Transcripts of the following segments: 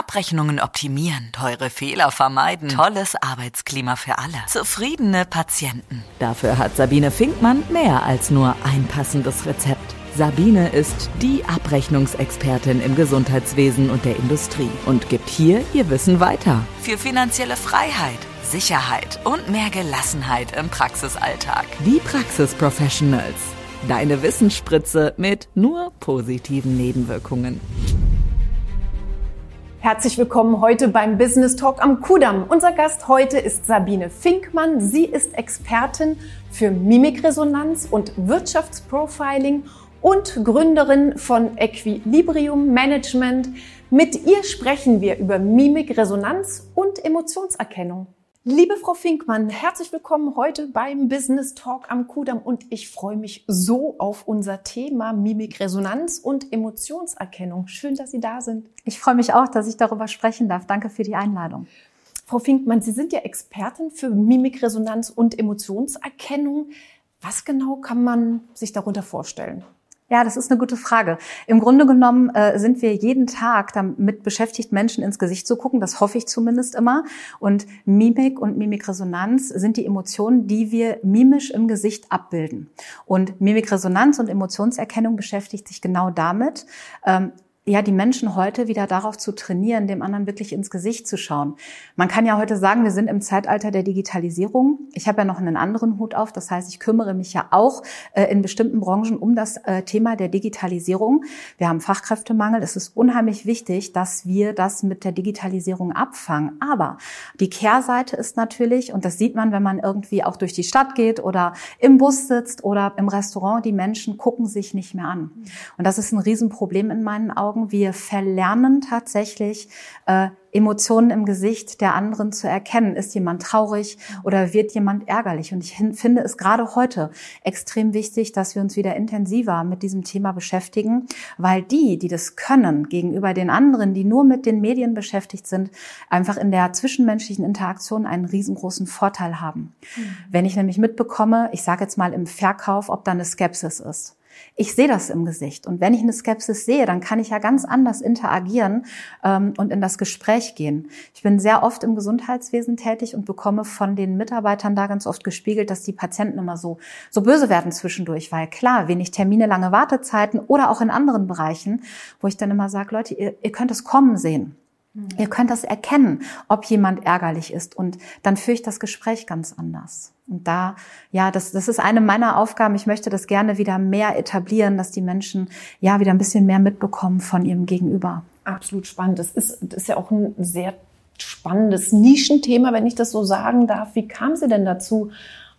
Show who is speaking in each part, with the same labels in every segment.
Speaker 1: Abrechnungen optimieren, teure Fehler vermeiden, tolles Arbeitsklima für alle, zufriedene Patienten.
Speaker 2: Dafür hat Sabine Finkmann mehr als nur ein passendes Rezept. Sabine ist die Abrechnungsexpertin im Gesundheitswesen und der Industrie und gibt hier ihr Wissen weiter.
Speaker 1: Für finanzielle Freiheit, Sicherheit und mehr Gelassenheit im Praxisalltag.
Speaker 2: Die Praxisprofessionals. Deine Wissensspritze mit nur positiven Nebenwirkungen.
Speaker 3: Herzlich willkommen heute beim Business Talk am Kudamm. Unser Gast heute ist Sabine Finkmann. Sie ist Expertin für Mimikresonanz und Wirtschaftsprofiling und Gründerin von Equilibrium Management. Mit ihr sprechen wir über Mimikresonanz und Emotionserkennung. Liebe Frau Finkmann, herzlich willkommen heute beim Business Talk am Kudamm und ich freue mich so auf unser Thema Mimikresonanz und Emotionserkennung. Schön, dass Sie da sind.
Speaker 4: Ich freue mich auch, dass ich darüber sprechen darf. Danke für die Einladung.
Speaker 3: Frau Finkmann, Sie sind ja Expertin für Mimikresonanz und Emotionserkennung. Was genau kann man sich darunter vorstellen?
Speaker 4: Ja, das ist eine gute Frage. Im Grunde genommen äh, sind wir jeden Tag damit beschäftigt, Menschen ins Gesicht zu gucken. Das hoffe ich zumindest immer. Und Mimik und Mimikresonanz sind die Emotionen, die wir mimisch im Gesicht abbilden. Und Mimikresonanz und Emotionserkennung beschäftigt sich genau damit, ähm, ja, die Menschen heute wieder darauf zu trainieren, dem anderen wirklich ins Gesicht zu schauen. Man kann ja heute sagen, wir sind im Zeitalter der Digitalisierung. Ich habe ja noch einen anderen Hut auf. Das heißt, ich kümmere mich ja auch äh, in bestimmten Branchen um das äh, Thema der Digitalisierung. Wir haben Fachkräftemangel. Es ist unheimlich wichtig, dass wir das mit der Digitalisierung abfangen. Aber die Kehrseite ist natürlich, und das sieht man, wenn man irgendwie auch durch die Stadt geht oder im Bus sitzt oder im Restaurant, die Menschen gucken sich nicht mehr an. Und das ist ein Riesenproblem in meinen Augen Augen. Wir verlernen tatsächlich, äh, Emotionen im Gesicht der anderen zu erkennen. Ist jemand traurig oder wird jemand ärgerlich? Und ich finde es gerade heute extrem wichtig, dass wir uns wieder intensiver mit diesem Thema beschäftigen, weil die, die das können, gegenüber den anderen, die nur mit den Medien beschäftigt sind, einfach in der zwischenmenschlichen Interaktion einen riesengroßen Vorteil haben. Mhm. Wenn ich nämlich mitbekomme, ich sage jetzt mal im Verkauf, ob da eine Skepsis ist ich sehe das im Gesicht. Und wenn ich eine Skepsis sehe, dann kann ich ja ganz anders interagieren ähm, und in das Gespräch gehen. Ich bin sehr oft im Gesundheitswesen tätig und bekomme von den Mitarbeitern da ganz oft gespiegelt, dass die Patienten immer so, so böse werden zwischendurch, weil klar, wenig Termine, lange Wartezeiten oder auch in anderen Bereichen, wo ich dann immer sage, Leute, ihr, ihr könnt es kommen sehen. Ihr könnt das erkennen, ob jemand ärgerlich ist und dann führe ich das Gespräch ganz anders. Und da, ja, das, das ist eine meiner Aufgaben. Ich möchte das gerne wieder mehr etablieren, dass die Menschen ja wieder ein bisschen mehr mitbekommen von ihrem Gegenüber.
Speaker 3: Absolut spannend. Das ist, das ist ja auch ein sehr spannendes Nischenthema, wenn ich das so sagen darf. Wie kam sie denn dazu,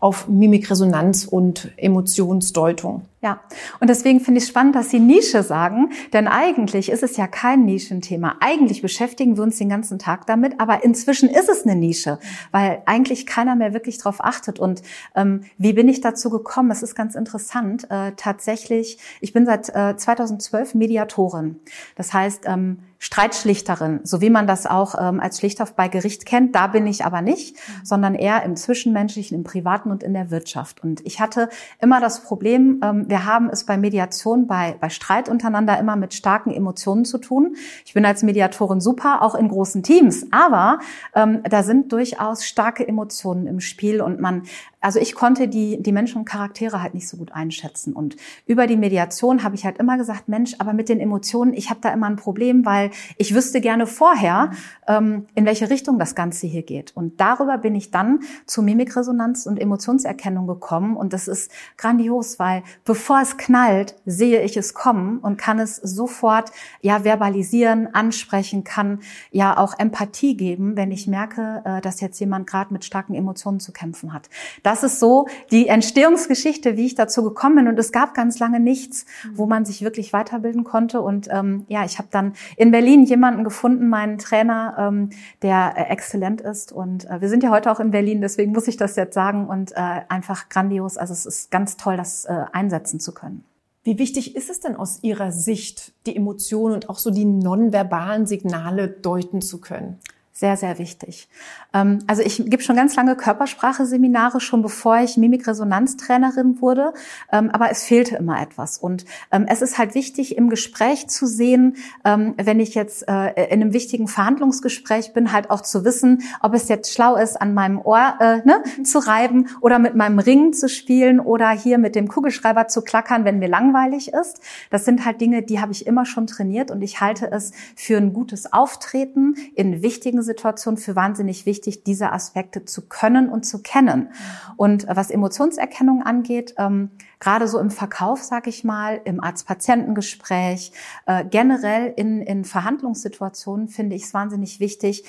Speaker 3: auf Mimikresonanz und Emotionsdeutung.
Speaker 4: Ja, und deswegen finde ich spannend, dass Sie Nische sagen, denn eigentlich ist es ja kein Nischenthema. Eigentlich beschäftigen wir uns den ganzen Tag damit, aber inzwischen ist es eine Nische, weil eigentlich keiner mehr wirklich darauf achtet. Und ähm, wie bin ich dazu gekommen? Es ist ganz interessant. Äh, tatsächlich, ich bin seit äh, 2012 Mediatorin. Das heißt, ähm, Streitschlichterin, so wie man das auch ähm, als Schlichter bei Gericht kennt. Da bin ich aber nicht, mhm. sondern eher im Zwischenmenschlichen, im Privaten und in der Wirtschaft. Und ich hatte immer das Problem, ähm, wir haben es bei Mediation, bei, bei Streit untereinander immer mit starken Emotionen zu tun. Ich bin als Mediatorin super, auch in großen Teams, aber ähm, da sind durchaus starke Emotionen im Spiel und man also ich konnte die, die Menschen und Charaktere halt nicht so gut einschätzen. Und über die Mediation habe ich halt immer gesagt, Mensch, aber mit den Emotionen, ich habe da immer ein Problem, weil ich wüsste gerne vorher, ähm, in welche Richtung das Ganze hier geht. Und darüber bin ich dann zu Mimikresonanz und Emotionserkennung gekommen. Und das ist grandios, weil bevor es knallt, sehe ich es kommen und kann es sofort ja verbalisieren, ansprechen, kann ja auch Empathie geben, wenn ich merke, äh, dass jetzt jemand gerade mit starken Emotionen zu kämpfen hat. Das ist so die Entstehungsgeschichte, wie ich dazu gekommen bin. Und es gab ganz lange nichts, wo man sich wirklich weiterbilden konnte. Und ähm, ja, ich habe dann in Berlin jemanden gefunden, meinen Trainer, ähm, der äh, exzellent ist. Und äh, wir sind ja heute auch in Berlin, deswegen muss ich das jetzt sagen. Und äh, einfach grandios. Also es ist ganz toll, das äh, einsetzen zu können.
Speaker 3: Wie wichtig ist es denn aus Ihrer Sicht, die Emotionen und auch so die nonverbalen Signale deuten zu können?
Speaker 4: Sehr, sehr wichtig. Ähm, also ich gebe schon ganz lange Körpersprache-Seminare, schon bevor ich Mimikresonanztrainerin wurde, ähm, aber es fehlte immer etwas. Und ähm, es ist halt wichtig, im Gespräch zu sehen, wenn ich jetzt äh, in einem wichtigen Verhandlungsgespräch bin, halt auch zu wissen, ob es jetzt schlau ist, an meinem Ohr äh, ne, zu reiben oder mit meinem Ring zu spielen oder hier mit dem Kugelschreiber zu klackern, wenn mir langweilig ist. Das sind halt Dinge, die habe ich immer schon trainiert und ich halte es für ein gutes Auftreten in wichtigen Situationen für wahnsinnig wichtig, diese Aspekte zu können und zu kennen. Und was Emotionserkennung angeht, ähm, gerade so im Verkauf, sage ich mal, im Arzt-Patientengespräch, äh, generell in, in Verhandlungssituationen finde ich es wahnsinnig wichtig,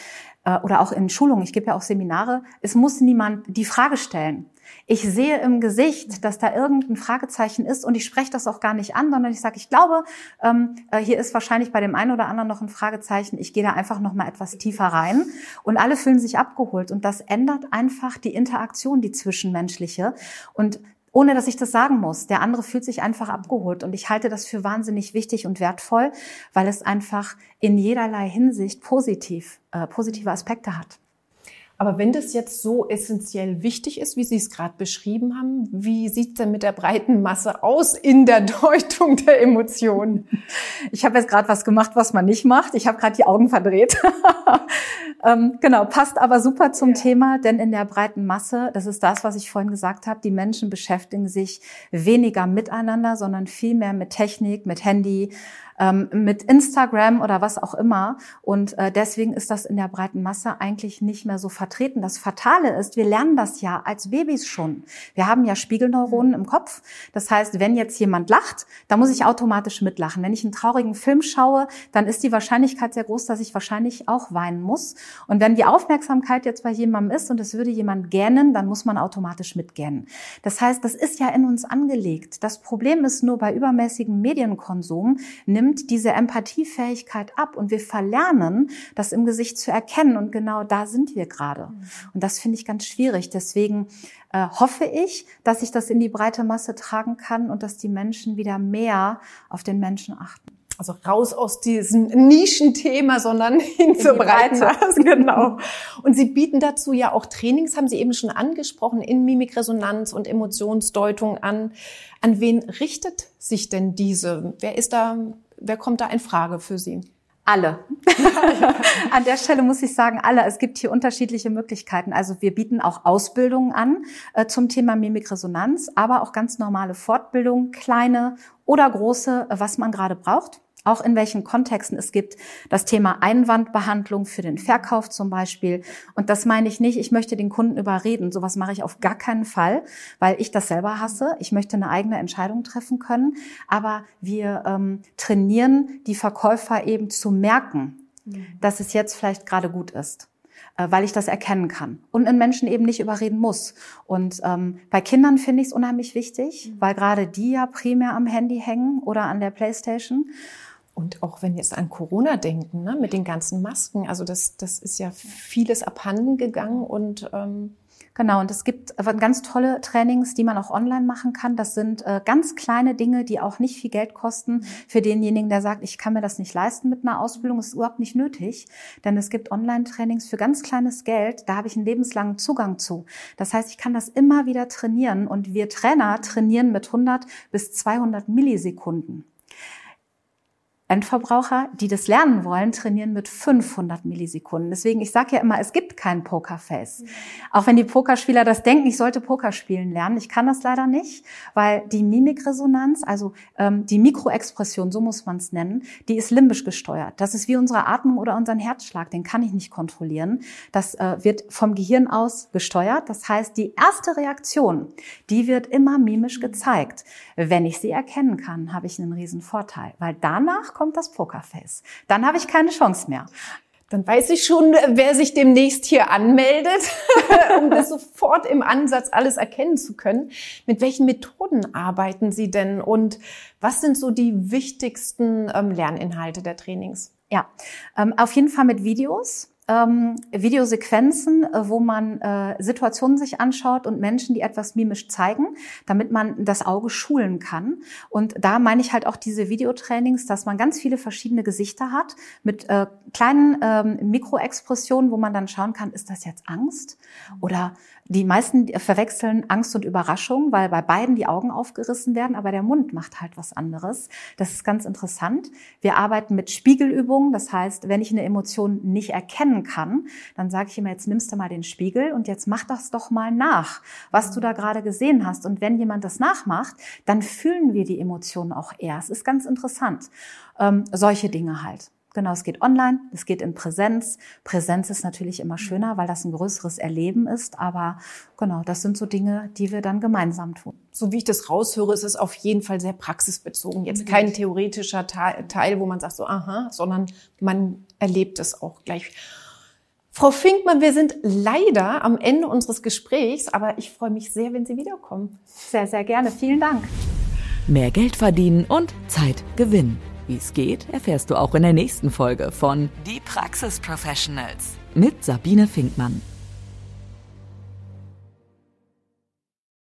Speaker 4: äh, oder auch in Schulungen, ich gebe ja auch Seminare, es muss niemand die Frage stellen. Ich sehe im Gesicht, dass da irgendein Fragezeichen ist und ich spreche das auch gar nicht an, sondern ich sage, ich glaube, ähm, äh, hier ist wahrscheinlich bei dem einen oder anderen noch ein Fragezeichen. Ich gehe da einfach noch mal etwas tiefer rein und alle fühlen sich abgeholt und das ändert einfach die Interaktion, die zwischenmenschliche und ohne dass ich das sagen muss. Der andere fühlt sich einfach abgeholt und ich halte das für wahnsinnig wichtig und wertvoll, weil es einfach in jederlei Hinsicht positiv, äh, positive Aspekte hat.
Speaker 3: Aber wenn das jetzt so essentiell wichtig ist, wie Sie es gerade beschrieben haben, wie sieht es denn mit der breiten Masse aus in der Deutung der Emotionen?
Speaker 4: Ich habe jetzt gerade was gemacht, was man nicht macht. Ich habe gerade die Augen verdreht. ähm, genau, passt aber super zum ja. Thema, denn in der breiten Masse, das ist das, was ich vorhin gesagt habe, die Menschen beschäftigen sich weniger miteinander, sondern viel mehr mit Technik, mit Handy, ähm, mit Instagram oder was auch immer. Und äh, deswegen ist das in der breiten Masse eigentlich nicht mehr so vertreten. Das Fatale ist, wir lernen das ja als Babys schon. Wir haben ja Spiegelneuronen im Kopf. Das heißt, wenn jetzt jemand lacht, dann muss ich automatisch mitlachen. Wenn ich einen traurigen Film schaue, dann ist die Wahrscheinlichkeit sehr groß, dass ich wahrscheinlich auch weinen muss. Und wenn die Aufmerksamkeit jetzt bei jemandem ist und es würde jemand gähnen, dann muss man automatisch mitgähnen. Das heißt, das ist ja in uns angelegt. Das Problem ist nur bei übermäßigem Medienkonsum nimmt diese Empathiefähigkeit ab und wir verlernen, das im Gesicht zu erkennen. Und genau da sind wir gerade. Mhm. Und das finde ich ganz schwierig. Deswegen äh, hoffe ich, dass ich das in die breite Masse tragen kann und dass die Menschen wieder mehr auf den Menschen achten.
Speaker 3: Also raus aus diesem Nischenthema, sondern hin zur Breite. Genau. Und Sie bieten dazu ja auch Trainings, haben Sie eben schon angesprochen, in Mimikresonanz und Emotionsdeutung an. An wen richtet sich denn diese? Wer ist da wer kommt da in Frage für Sie?
Speaker 4: Alle. an der Stelle muss ich sagen, alle. Es gibt hier unterschiedliche Möglichkeiten. Also wir bieten auch Ausbildungen an äh, zum Thema Mimikresonanz, aber auch ganz normale Fortbildungen, kleine oder große, äh, was man gerade braucht auch in welchen Kontexten es gibt. Das Thema Einwandbehandlung für den Verkauf zum Beispiel. Und das meine ich nicht, ich möchte den Kunden überreden. Sowas mache ich auf gar keinen Fall, weil ich das selber hasse. Ich möchte eine eigene Entscheidung treffen können. Aber wir ähm, trainieren die Verkäufer eben zu merken, mhm. dass es jetzt vielleicht gerade gut ist weil ich das erkennen kann und einen Menschen eben nicht überreden muss. Und ähm, bei Kindern finde ich es unheimlich wichtig, mhm. weil gerade die ja primär am Handy hängen oder an der Playstation.
Speaker 3: Und auch wenn wir jetzt an Corona denken, ne, mit den ganzen Masken, also das, das ist ja vieles abhanden gegangen und ähm
Speaker 4: Genau, und es gibt ganz tolle Trainings, die man auch online machen kann. Das sind äh, ganz kleine Dinge, die auch nicht viel Geld kosten für denjenigen, der sagt, ich kann mir das nicht leisten mit einer Ausbildung. Ist überhaupt nicht nötig, denn es gibt Online-Trainings für ganz kleines Geld. Da habe ich einen lebenslangen Zugang zu. Das heißt, ich kann das immer wieder trainieren und wir Trainer trainieren mit 100 bis 200 Millisekunden. Endverbraucher, die das lernen wollen, trainieren mit 500 Millisekunden. Deswegen, ich sage ja immer, es gibt kein Pokerface. Mhm. Auch wenn die Pokerspieler das denken, ich sollte Poker spielen lernen. Ich kann das leider nicht, weil die Mimikresonanz, also ähm, die Mikroexpression, so muss man es nennen, die ist limbisch gesteuert. Das ist wie unsere Atmung oder unseren Herzschlag, den kann ich nicht kontrollieren. Das äh, wird vom Gehirn aus gesteuert. Das heißt, die erste Reaktion, die wird immer mimisch gezeigt. Wenn ich sie erkennen kann, habe ich einen riesen Vorteil, weil danach kommt das Pokerface. Dann habe ich keine Chance mehr.
Speaker 3: Dann weiß ich schon, wer sich demnächst hier anmeldet, um das sofort im Ansatz alles erkennen zu können. Mit welchen Methoden arbeiten Sie denn und was sind so die wichtigsten ähm, Lerninhalte der Trainings?
Speaker 4: Ja, ähm, auf jeden Fall mit Videos ähm, Videosequenzen, äh, wo man äh, Situationen sich anschaut und Menschen, die etwas mimisch zeigen, damit man das Auge schulen kann. Und da meine ich halt auch diese Videotrainings, dass man ganz viele verschiedene Gesichter hat mit äh, kleinen ähm, Mikroexpressionen, wo man dann schauen kann, ist das jetzt Angst oder die meisten verwechseln Angst und Überraschung, weil bei beiden die Augen aufgerissen werden, aber der Mund macht halt was anderes. Das ist ganz interessant. Wir arbeiten mit Spiegelübungen. Das heißt, wenn ich eine Emotion nicht erkennen kann, dann sage ich immer, jetzt nimmst du mal den Spiegel und jetzt mach das doch mal nach, was du da gerade gesehen hast. Und wenn jemand das nachmacht, dann fühlen wir die Emotionen auch eher. Es ist ganz interessant. Ähm, solche Dinge halt. Genau, es geht online, es geht in Präsenz. Präsenz ist natürlich immer schöner, weil das ein größeres Erleben ist. Aber genau, das sind so Dinge, die wir dann gemeinsam tun.
Speaker 3: So wie ich das raushöre, ist es auf jeden Fall sehr praxisbezogen. Jetzt kein theoretischer Teil, wo man sagt so, aha, sondern man erlebt es auch gleich. Frau Finkmann, wir sind leider am Ende unseres Gesprächs, aber ich freue mich sehr, wenn Sie wiederkommen.
Speaker 4: Sehr, sehr gerne. Vielen Dank.
Speaker 2: Mehr Geld verdienen und Zeit gewinnen. Wie es geht, erfährst du auch in der nächsten Folge von
Speaker 1: Die Praxis Professionals
Speaker 2: mit Sabine Finkmann.